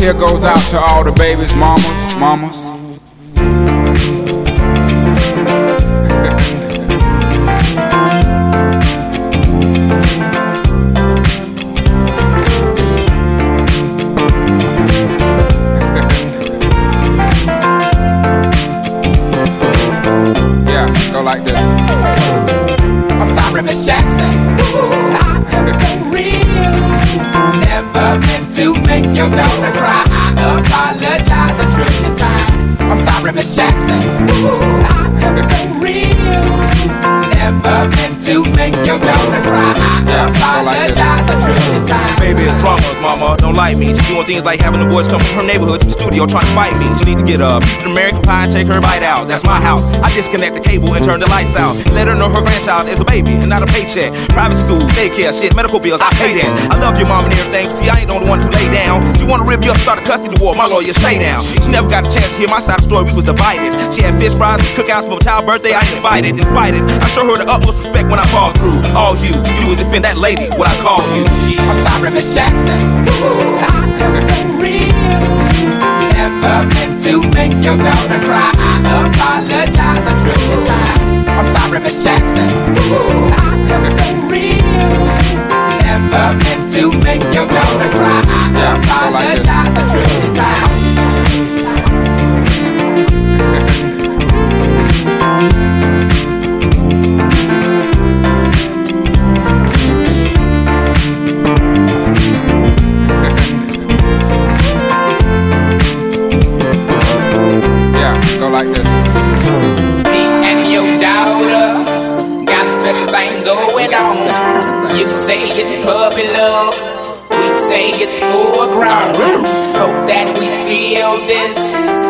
here goes out to all the babies, mamas, mamas. Things like having the boys come from her neighborhood to the studio trying to fight me. She need to get a piece American pie and take her bite out. That's my house. I disconnect the cable and turn the lights out. Let her know her grandchild is a baby and not a paycheck. Private school, daycare, shit, medical bills, I pay that. I love your mom and everything. See, I ain't the only one who lay down. She wanna rip me up, start a custody war. My lawyer, stay down. She never got a chance to hear my side of the story. We was divided. She had fish fries and cookouts for my child's birthday. I ain't invited. Despite it, I show her the utmost respect when I fall through. All you do is defend that lady, what I call you. I'm sorry, Miss Jackson. Ooh, I am for real. Never meant to make your daughter cry. I apologize a trillion times. I'm sorry, Miss Jackson. Ooh, I am for real. Never meant to make your daughter cry. I apologize a trillion times. Say it's puppy love, we say it's full grown. Hope that we feel this,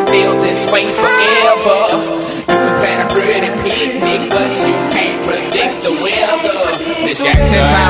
feel this way forever. You can plan a pretty picnic, but you can't predict the weather. Out of nine.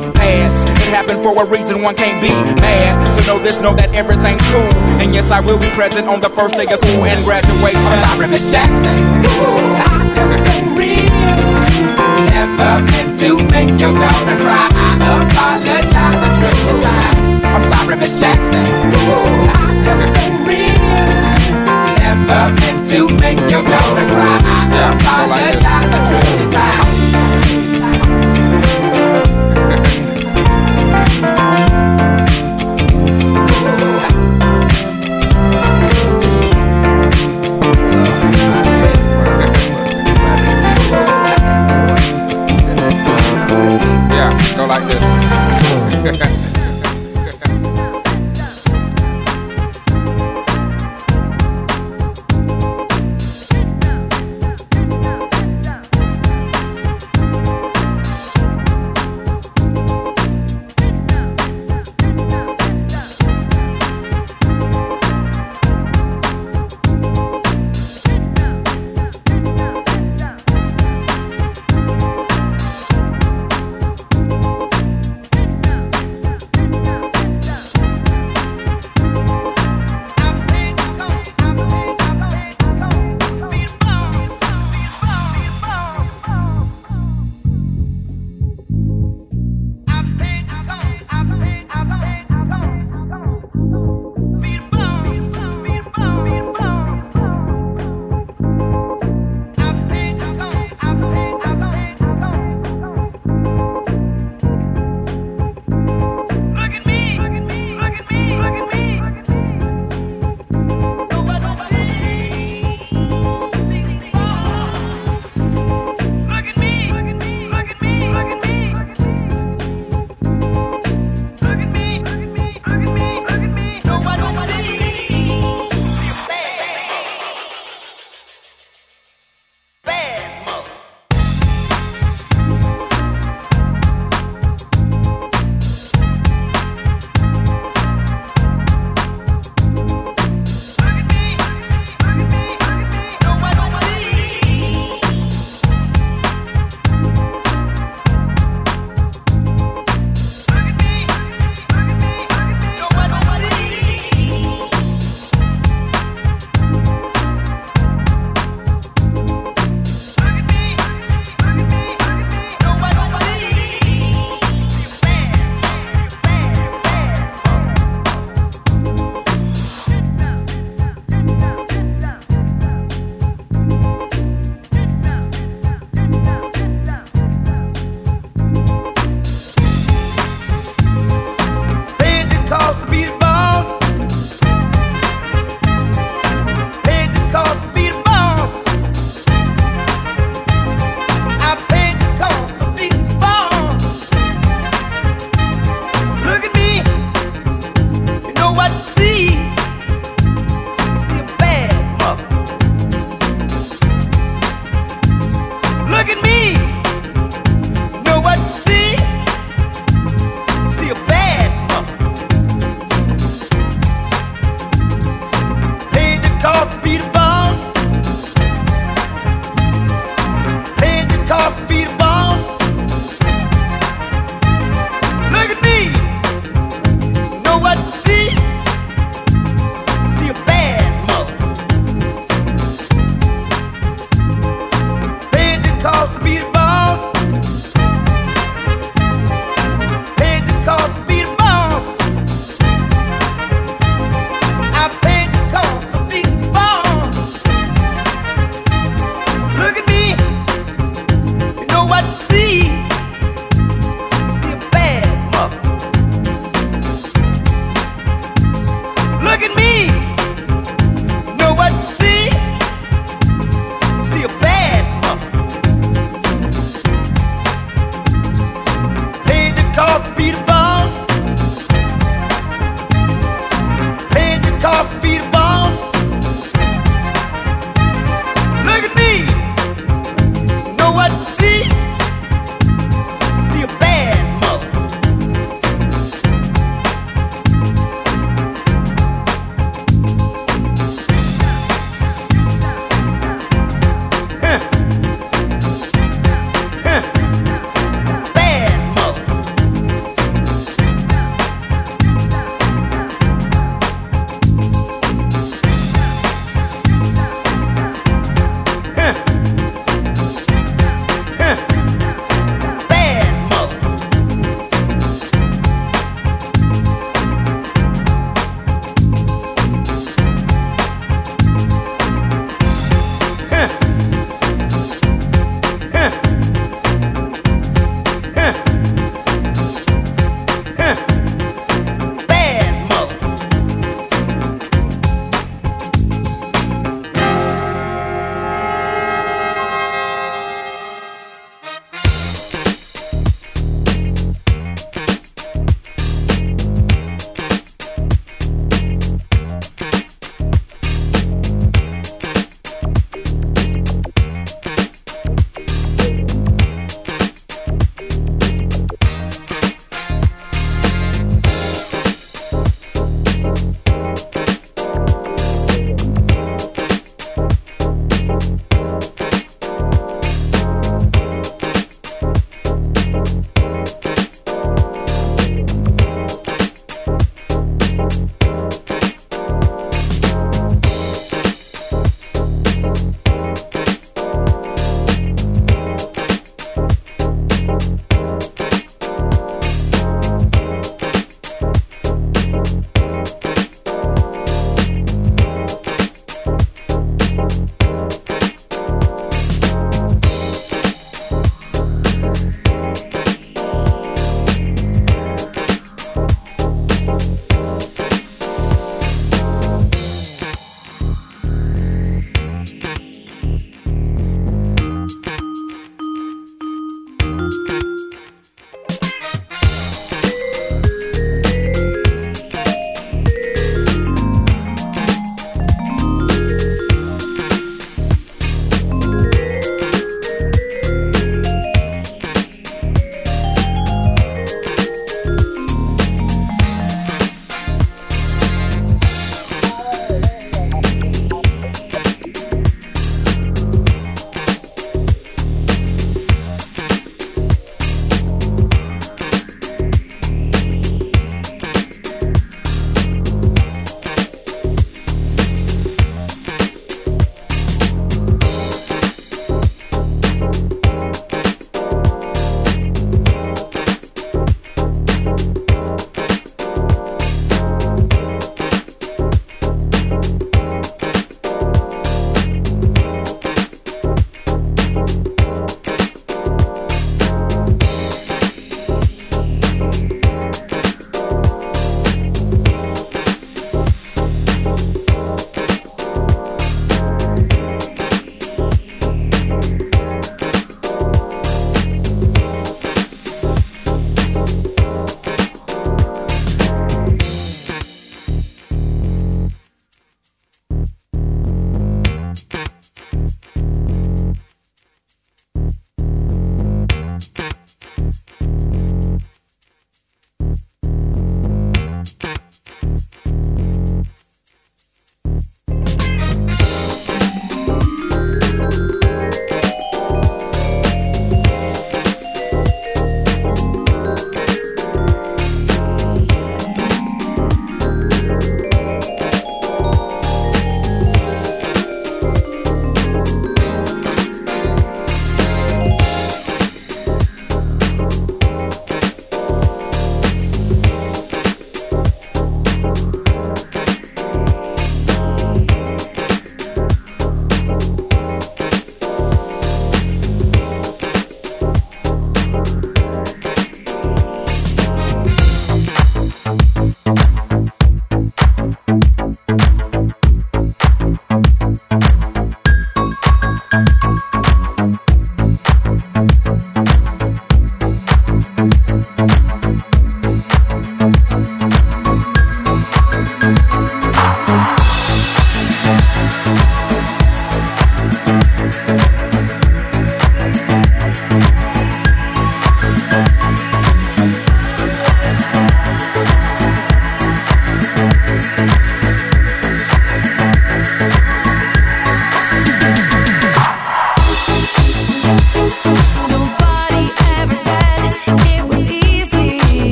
It happened for a reason, one can't be mad. So know this, know that everything's cool. And yes, I will be present on the first day of school and graduation. I'm sorry, Miss Jackson. Ooh, I am for real. Never meant to make your daughter cry. I apologize a trillion times. I'm sorry, Miss Jackson. Ooh, I am for real. Never meant to make your daughter cry. I apologize a trillion times. Yeah.